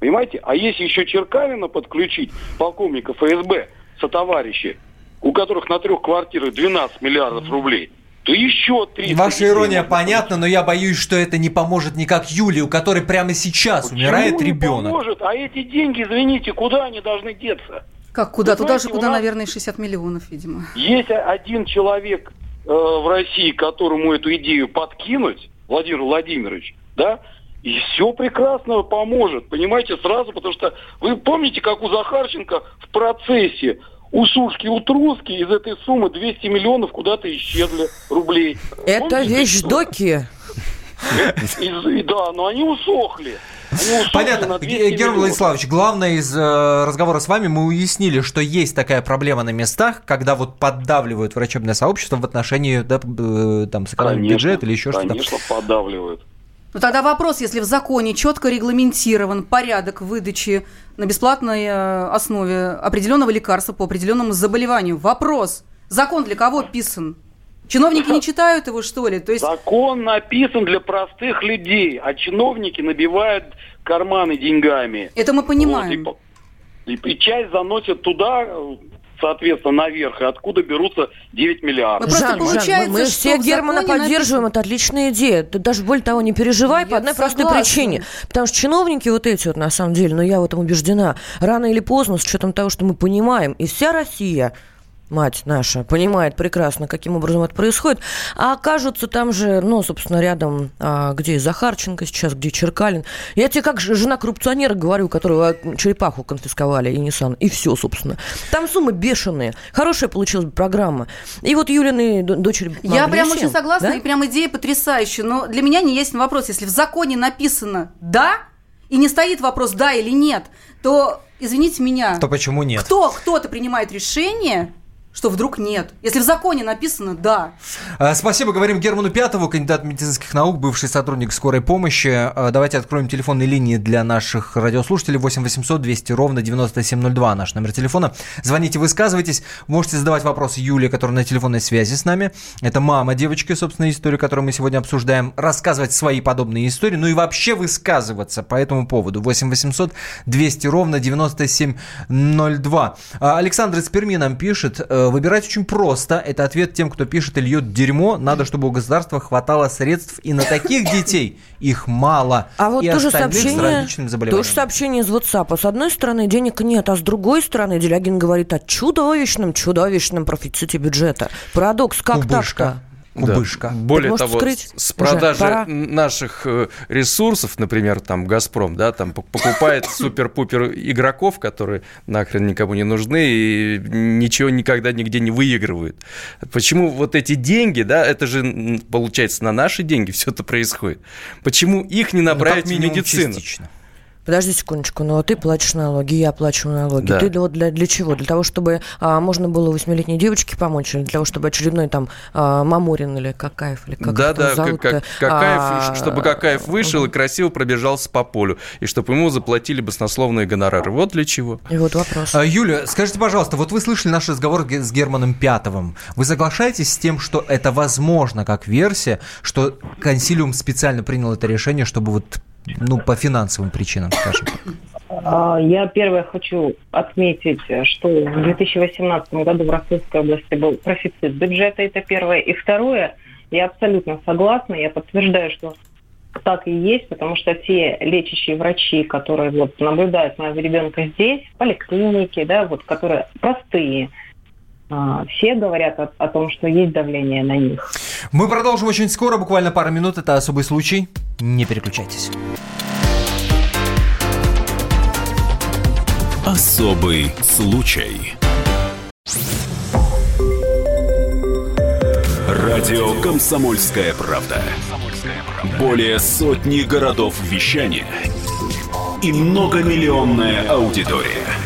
Понимаете? А если еще Черкалина подключить, полковника ФСБ, сотоварищи, у которых на трех квартирах 12 миллиардов рублей, то еще 30... Ваша ирония понятна, но я боюсь, что это не поможет никак Юле, у которой прямо сейчас Почему умирает не ребенок. поможет? А эти деньги, извините, куда они должны деться? Как куда? Вы Туда же, куда, наверное, 60 миллионов, видимо. Есть один человек э, в России, которому эту идею подкинуть, Владимир Владимирович, да, и все прекрасно поможет, понимаете, сразу, потому что вы помните, как у Захарченко в процессе у Сушки, у Труски из этой суммы 200 миллионов куда-то исчезли рублей. Это вещдоки. Да, но они усохли. Понятно. Герман Владиславович, главное из э, разговора с вами мы уяснили, что есть такая проблема на местах, когда вот поддавливают врачебное сообщество в отношении да, э, там, сэкономить бюджет или еще что-то. Конечно, поддавливают. Ну тогда вопрос, если в законе четко регламентирован порядок выдачи на бесплатной э, основе определенного лекарства по определенному заболеванию. Вопрос, закон для кого писан? Чиновники не читают его, что ли? То есть... Закон написан для простых людей, а чиновники набивают карманы деньгами. Это мы понимаем. Вот, и, и часть заносят туда, соответственно, наверх, и откуда берутся 9 миллиардов. Ну, Жан, Жан, мы все Германа поддерживаем, написано... это отличная идея. Ты даже более того не переживай Я по одной согласна. простой причине. Потому что чиновники вот эти вот, на самом деле, но ну, я в этом убеждена, рано или поздно, с учетом того, что мы понимаем, и вся Россия мать наша, понимает прекрасно, каким образом это происходит, а окажутся там же, ну, собственно, рядом, а, где Захарченко сейчас, где Черкалин. Я тебе как жена коррупционера говорю, которого черепаху конфисковали и Nissan, и все, собственно. Там суммы бешеные. Хорошая получилась программа. И вот Юлины дочери Я прям очень согласна, да? и прям идея потрясающая. Но для меня не есть вопрос. Если в законе написано «да», и не стоит вопрос «да» или «нет», то, извините меня... То почему нет? Кто, кто-то принимает решение что вдруг нет. Если в законе написано «да». А, спасибо. Говорим Герману Пятову, кандидат медицинских наук, бывший сотрудник скорой помощи. А, давайте откроем телефонные линии для наших радиослушателей. 8 800 200 ровно 9702 наш номер телефона. Звоните, высказывайтесь. Можете задавать вопросы Юле, которая на телефонной связи с нами. Это мама девочки, собственно, историю, которую мы сегодня обсуждаем. Рассказывать свои подобные истории, ну и вообще высказываться по этому поводу. 8 800 200 ровно 9702. А, Александр из Перми нам пишет э, Выбирать очень просто. Это ответ тем, кто пишет и льет дерьмо. Надо, чтобы у государства хватало средств и на таких <laughs> детей. Их мало. А вот и тоже сообщение, тоже сообщение из WhatsApp. С одной стороны, денег нет, а с другой стороны, Делягин говорит о чудовищном, чудовищном профиците бюджета. Парадокс, как так-то? Кубышка. Да. Более того, скрыть? с продажи наших э, ресурсов, например, там Газпром, да, там покупает <laughs> супер-пупер игроков, которые нахрен никому не нужны и ничего никогда нигде не выигрывают. Почему вот эти деньги, да, это же получается на наши деньги все это происходит. Почему их не направить ну, в медицину? Частично. Подожди секундочку, но ты платишь налоги, я плачу налоги. Да. Ты вот для, для чего? Для того, чтобы а, можно было восьмилетней девочке помочь, или для того, чтобы очередной там а, Маморин или Какаев, или как Да, да, как, как, Какаев, а, чтобы Какаев вышел и красиво пробежался по полю, и чтобы ему заплатили баснословные гонорары. Вот для чего. И вот вопрос. А, Юля, скажите, пожалуйста, вот вы слышали наш разговор с Германом Пятовым. Вы соглашаетесь с тем, что это возможно как версия, что консилиум специально принял это решение, чтобы вот ну, по финансовым причинам, скажем а, Я первое хочу отметить, что в 2018 году в Ростовской области был профицит бюджета, это первое. И второе, я абсолютно согласна, я подтверждаю, что так и есть, потому что те лечащие врачи, которые вот наблюдают моего ребенка здесь, в поликлинике, да, вот, которые простые, все говорят о, о том, что есть давление на них. Мы продолжим очень скоро, буквально пару минут. Это особый случай. Не переключайтесь. Особый случай. Радио Комсомольская правда". Более сотни городов вещания и многомиллионная аудитория.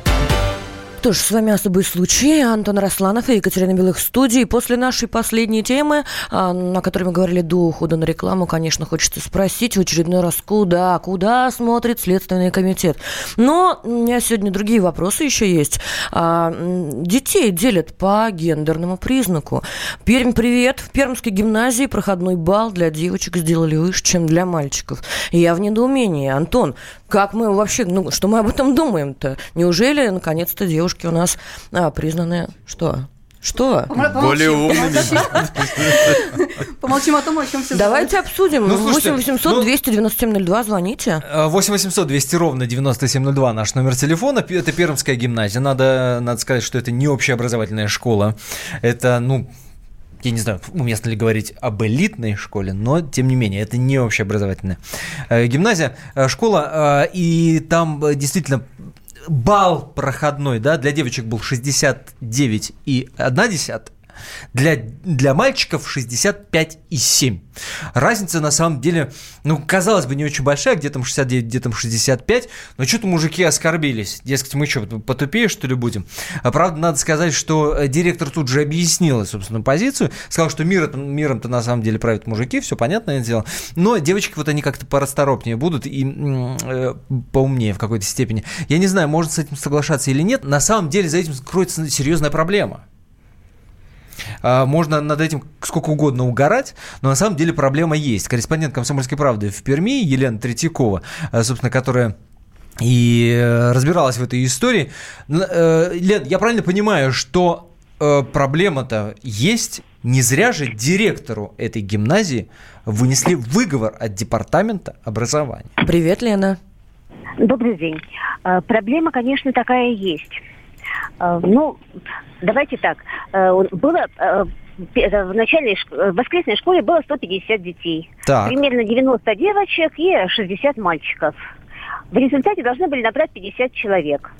Что ж, с вами «Особый случай». Антон Росланов и Екатерина Белых в студии. После нашей последней темы, а, на которой мы говорили до ухода на рекламу, конечно, хочется спросить в очередной раз, куда, куда смотрит Следственный комитет. Но у меня сегодня другие вопросы еще есть. А, детей делят по гендерному признаку. Пермь, привет. В Пермской гимназии проходной бал для девочек сделали выше, чем для мальчиков. Я в недоумении. Антон, как мы вообще, ну, что мы об этом думаем-то? Неужели, наконец-то, девушки девушки у нас а, признаны что? Что? Более умными. Помолчим о том, о чем все Давайте обсудим. Ну, 8 800 297 02, звоните. 8 800 200 ровно 9702 наш номер телефона. Это Пермская гимназия. Надо, надо сказать, что это не общеобразовательная школа. Это, ну, я не знаю, уместно ли говорить об элитной школе, но тем не менее, это не общеобразовательная э, гимназия, э, школа, э, и там действительно бал проходной, да, для девочек был 69 и 1 десятая, для, для мальчиков 65,7. Разница на самом деле, ну, казалось бы, не очень большая, где там 69, где там 65, но что-то мужики оскорбились. Дескать, мы что, потупее, что ли, будем? А правда, надо сказать, что э, директор тут же объяснил собственно, позицию, сказал, что мир, миром-то на самом деле правят мужики, все понятное дело, но девочки вот они как-то порасторопнее будут и э, поумнее в какой-то степени. Я не знаю, можно с этим соглашаться или нет, на самом деле за этим кроется серьезная проблема. А, можно над этим сколько угодно угорать, но на самом деле проблема есть. Корреспондент «Комсомольской правды» в Перми Елена Третьякова, а, собственно, которая и э, разбиралась в этой истории. Э, Лен, я правильно понимаю, что э, проблема-то есть? Не зря же директору этой гимназии вынесли выговор от департамента образования. Привет, Лена. Добрый день. Проблема, конечно, такая есть. Ну, Давайте так. Э, было э, в начальной в воскресной школе было 150 детей. Так. Примерно 90 девочек и 60 мальчиков. В результате должны были набрать 50 человек.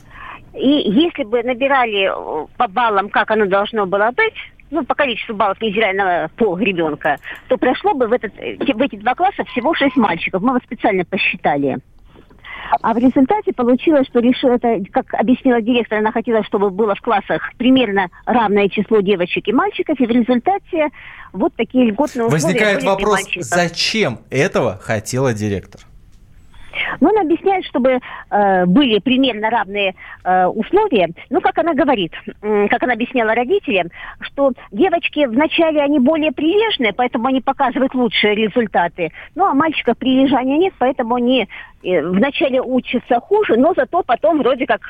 И если бы набирали э, по баллам, как оно должно было быть, ну, по количеству баллов, невзирая на пол ребенка, то прошло бы в, этот, в эти два класса всего 6 мальчиков. Мы его специально посчитали. А в результате получилось, что решила, это, как объяснила директор, она хотела, чтобы было в классах примерно равное число девочек и мальчиков, и в результате вот такие льготные условия Возникает вопрос, зачем этого хотела директор? Но она объясняет, чтобы э, были примерно равные э, условия. Ну, как она говорит, э, как она объясняла родителям, что девочки вначале они более прилежные, поэтому они показывают лучшие результаты. Ну, а мальчиков прилежания нет, поэтому они вначале учатся хуже, но зато потом вроде как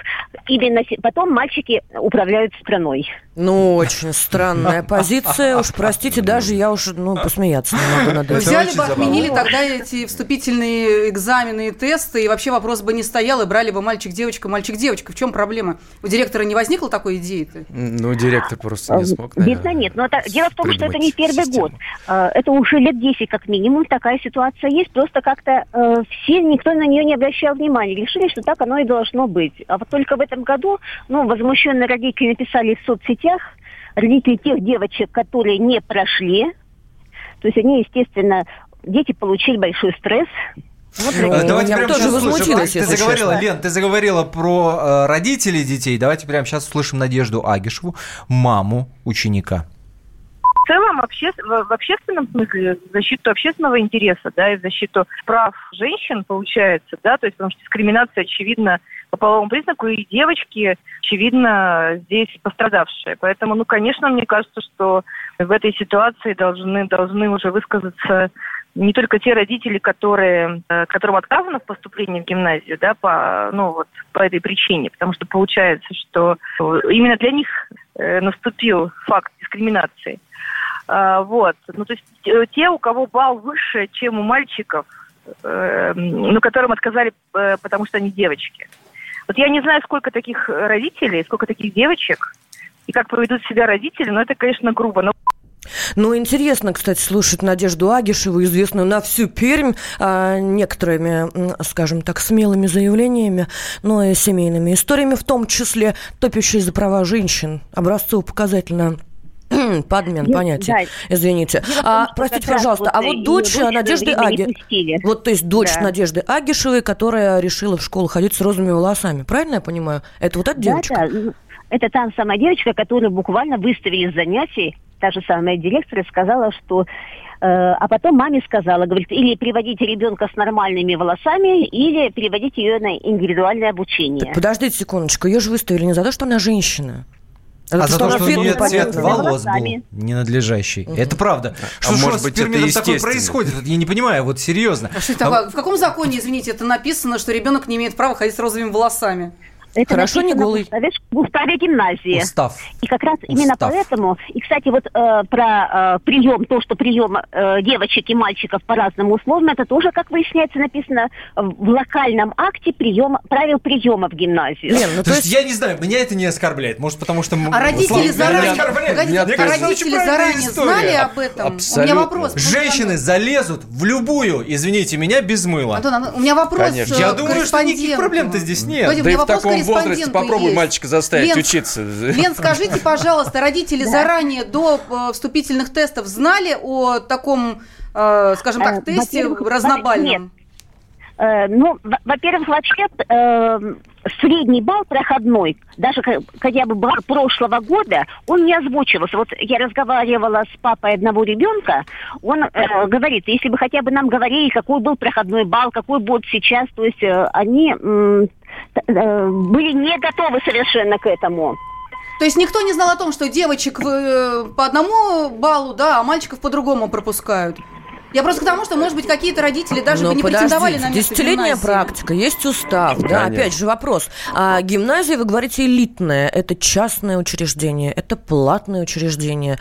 именно потом мальчики управляют страной. Ну, очень странная позиция. Уж простите, даже я уж ну, посмеяться не могу над этим. Взяли бы, отменили тогда эти вступительные экзамены разные тесты, и вообще вопрос бы не стоял, и брали бы мальчик-девочка, мальчик-девочка. В чем проблема? У директора не возникло такой идеи-то? Ну, директор просто не смог, Видно, нет. Но это, дело в том, что это не первый систему. год. А, это уже лет 10 как минимум такая ситуация есть. Просто как-то э, все, никто на нее не обращал внимания. Решили, что так оно и должно быть. А вот только в этом году, ну, возмущенные родители написали в соцсетях, родители тех девочек, которые не прошли, то есть они, естественно, дети получили большой стресс, вот, э, Давайте прямо сейчас услышим. Ты заговорила, честно. Лен, ты заговорила про э, родителей детей. Давайте прямо сейчас услышим Надежду Агишеву, маму ученика. В целом, обще... в общественном смысле, в защиту общественного интереса, да, и в защиту прав женщин, получается, да, то есть потому что дискриминация, очевидно, по половому признаку, и девочки, очевидно, здесь пострадавшие. Поэтому, ну, конечно, мне кажется, что в этой ситуации должны, должны уже высказаться не только те родители, которые, э, которым отказано в поступлении в гимназию, да, по, ну, вот, по этой причине, потому что получается, что именно для них э, наступил факт дискриминации. А, вот. Ну, то есть э, те, у кого балл выше, чем у мальчиков, ну, которым отказали, потому что они девочки. Вот я не знаю, сколько таких родителей, сколько таких девочек, и как поведут себя родители, но это, конечно, грубо. Но... Ну, интересно, кстати, слушать Надежду Агишеву, известную на всю Пермь, а, некоторыми, скажем так, смелыми заявлениями, но и семейными историями, в том числе топящей за права женщин. Образцово-показательно <clears throat> Подмен, понятие. Да. Извините. А, простите, пожалуйста, а вот дочь Надежды Аги... Вот, то есть дочь да. Надежды Агишевой, которая решила в школу ходить с розовыми волосами. Правильно я понимаю? Это вот эта девочка? Да, да. Это та самая девочка, которую буквально выставили с занятий. Та же самая директор сказала, что э, а потом маме сказала, говорит, или приводите ребенка с нормальными волосами, или переводите ее на индивидуальное обучение. Так подождите секундочку, ее же выставили не за то, что она женщина. А за то, что у нее цвет волос был ненадлежащий. Угу. Это правда. А что, может быть, с это такое происходит? Я не понимаю, вот серьезно. А что это, а... В каком законе, извините, это написано, что ребенок не имеет права ходить с розовыми волосами? Это Хорошо, не голый. В уставе гимназии. Устав. И как раз Устав. именно поэтому, и, кстати, вот э, про э, прием, то, что прием э, девочек и мальчиков по разным условиям, это тоже, как выясняется, написано в локальном акте прием, правил приема в гимназию. Лен, ну, то, то есть, я не знаю, меня это не оскорбляет. Может, потому что... А родители заранее, погодите, а родители заранее знали об этом? Абсолютно. У меня вопрос. Женщины залезут в любую, извините меня, без мыла. Антон, у меня вопрос Конечно. Я думаю, что никаких проблем-то здесь нет. Погоди, да и в таком возрасте попробуй есть. мальчика заставить Лен, учиться. <laughs> Лен, скажите, пожалуйста, родители заранее до э, вступительных тестов знали о таком, э, скажем так, э, тесте разнобальном? Нет. Ну, во-первых, вообще средний балл проходной, даже хотя бы балл прошлого года, он не озвучивался. Вот я разговаривала с папой одного ребенка, он э, говорит, если бы хотя бы нам говорили, какой был проходной балл, какой будет сейчас, то есть э, они э, были не готовы совершенно к этому. То есть никто не знал о том, что девочек э, по одному баллу, да, а мальчиков по другому пропускают? Я просто к тому, что, может быть, какие-то родители даже бы не претендовали на место Десятилетняя практика, есть устав, да, опять же вопрос. А гимназия, вы говорите, элитная, это частное учреждение, это платное учреждение.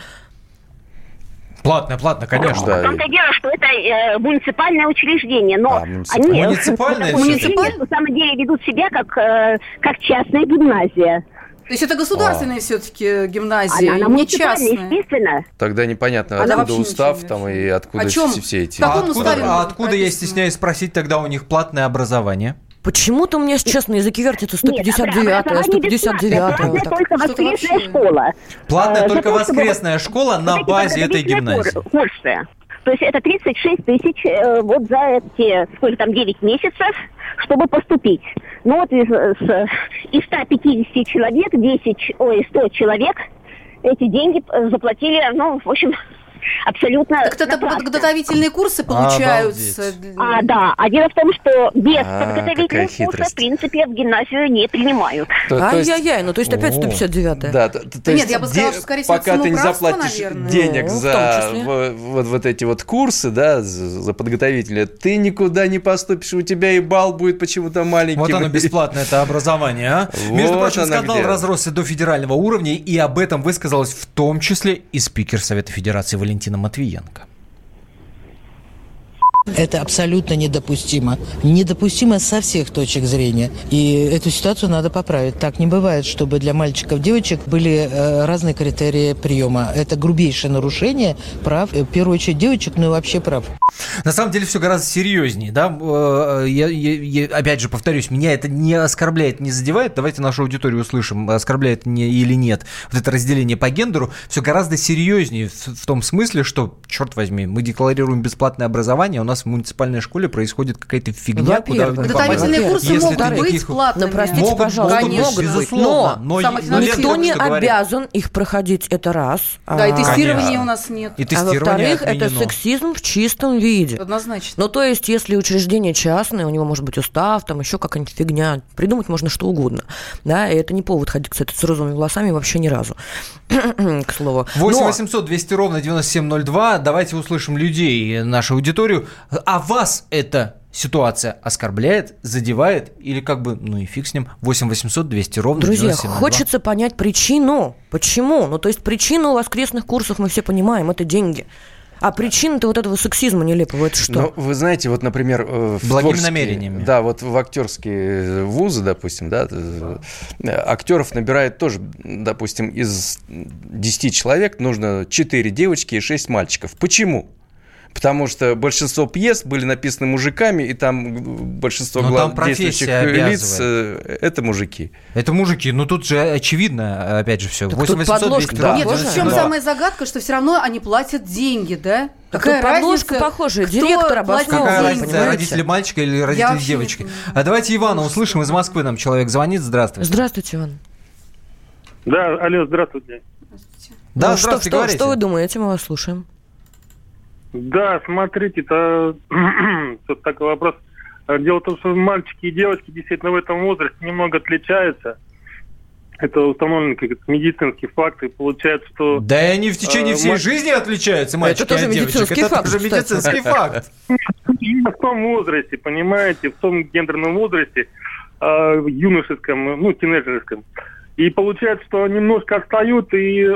Платное, платное, конечно. Да. В том-то дело, что это э, муниципальное учреждение, но а, муниципальное. они муниципальное, <laughs> муниципальное? на самом деле ведут себя как, э, как частная гимназия. То есть это государственные а. все-таки гимназии, она, она не частные. естественно. Тогда непонятно, она откуда устав там и откуда все, все эти... А откуда, а откуда я стесняюсь спросить тогда у них платное образование? Почему-то у меня сейчас на языке вертится 159-е, 159-е. Платная только воскресная школа. Платная э, только воскресная школа на базе этой гимназии. Курсы. То есть это 36 тысяч э, вот за эти, сколько там, 9 месяцев, чтобы поступить. Ну вот из, с, из 150 человек, 10, ой, 100 человек эти деньги заплатили, ну, в общем, абсолютно... Так это подготовительные курсы получаются? А, да. А дело в том, что без а, подготовительных курсов, в принципе, в гимназию не принимают. Ай-яй-яй, ну то есть опять 159-е. Да, то, то Нет, я бы сказала, что, скорее всего, Пока ты не заплатишь наверное. денег ну, за вот, вот эти вот курсы, да, за подготовительные, ты никуда не поступишь, у тебя и балл будет почему-то маленький. Вот оно бесплатное это образование, а? <laughs> Вот Между прочим, скандал где. разросся до федерального уровня, и об этом высказалась в том числе и спикер Совета Федерации Валентина Валентина Матвиенко. Это абсолютно недопустимо. Недопустимо со всех точек зрения. И эту ситуацию надо поправить. Так не бывает, чтобы для мальчиков девочек были э, разные критерии приема. Это грубейшее нарушение прав, э, в первую очередь девочек, но и вообще прав. На самом деле все гораздо серьезнее, да? Э, я, я, я, опять же повторюсь, меня это не оскорбляет, не задевает. Давайте нашу аудиторию услышим, оскорбляет не или нет. Вот это разделение по гендеру все гораздо серьезнее в, в том смысле, что, черт возьми, мы декларируем бесплатное образование, у нас в муниципальной школе происходит какая-то фигня, куда Подготовительные курсы Если могут быть платными. Ну, простите, Могут, пожалуйста, могут, могут быть. безусловно, Но, но, но никто не обязан их проходить, это раз. Да, и А, тестирования Конечно. у нас нет. И а во-вторых, это сексизм в чистом виде. Однозначно. Ну, то есть, если учреждение частное, у него может быть устав, там еще какая-нибудь фигня, придумать можно что угодно. Да, и это не повод ходить, кстати, с розовыми волосами вообще ни разу. <clears throat> К слову. 8 Но- 800 200 ровно 9702. Давайте услышим людей, нашу аудиторию. А вас эта ситуация оскорбляет, задевает или как бы, ну и фиг с ним. 8 800 200 ровно Друзья, 9702. хочется понять причину. Почему? Ну, то есть причину воскресных курсов мы все понимаем, это деньги. А причина-то вот этого сексизма нелепого, это что? Ну, вы знаете, вот, например, э, в Благими намерениями. Да, вот в актерские вузы, допустим, да, э, актеров набирают тоже, допустим, из 10 человек нужно 4 девочки и 6 мальчиков. Почему? Потому что большинство пьес были написаны мужиками, и там большинство Но глав- там действующих лиц обязывает. э, это мужики. Это мужики. Ну тут же очевидно, опять же, все. Так 8 тут 800 подложка 200 Да. Нет, в чем Да. самая загадка, что все равно они платят деньги, да? Какая тут подложка похожая, кто директор обосновал, Какая разница, родители мальчика или родители не девочки? А давайте Ивана услышим. Из Москвы нам человек звонит. Здравствуйте. Здравствуйте, Иван. Да, алло, здравствуйте. Да, Ну, что, здравствуйте, что, говорите. что вы думаете? Мы вас слушаем. Да, смотрите, это <clears throat> тут такой вопрос. А, Дело в том, что мальчики и девочки действительно в этом возрасте немного отличаются. Это установлены как это, медицинские факты. И получается, что Да и они в течение Э, всей мальчик- жизни отличаются, мальчики тоже от девочек. медицинский Это факт, тоже кстати. медицинский <laughs> факт. именно в том возрасте, понимаете, в том гендерном возрасте, э, юношеском, ну, тинейджерском. И получается, что немножко отстают, и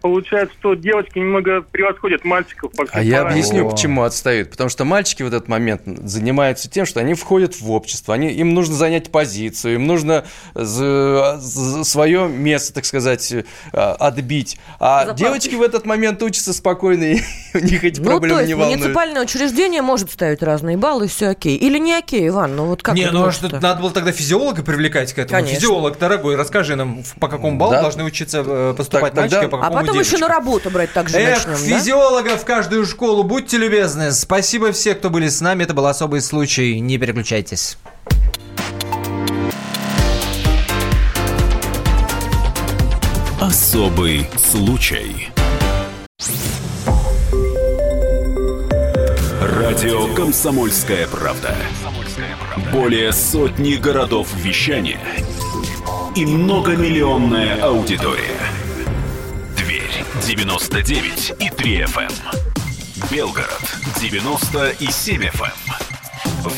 получается, что девочки немного превосходят мальчиков. по всем А я объясню, О. почему отстают. Потому что мальчики в этот момент занимаются тем, что они входят в общество, они, им нужно занять позицию, им нужно за- за свое место, так сказать, э, отбить. А Заплатить. девочки в этот момент учатся спокойно, и <laughs> у них эти Ну, то проблемы есть не волнуют. муниципальное учреждение может ставить разные баллы, и все окей. Или не окей, Иван? Ну вот как не, ну а что, надо было тогда физиолога привлекать к этому. Конечно. Физиолог, дорогой, расскажи нам, по какому баллу Да. должны учиться э, поступать Так, тогда- мальчики, а по А какому потом еще девочки. на работу брать так же Эх, начнем, да? физиологов в каждую школу, будьте любезны. Спасибо всем, кто были с нами. Это был особый случай. Не переключайтесь. Особый случай. Радио «Комсомольская правда». Более сотни городов вещания и многомиллионная аудитория. Тверь 99 и 3 FM. Белгород 90 и 7 FM.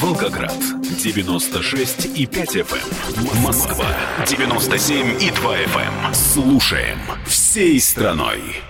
Волгоград 96 и 5 FM. Москва 97 и 2 FM. Слушаем всей страной.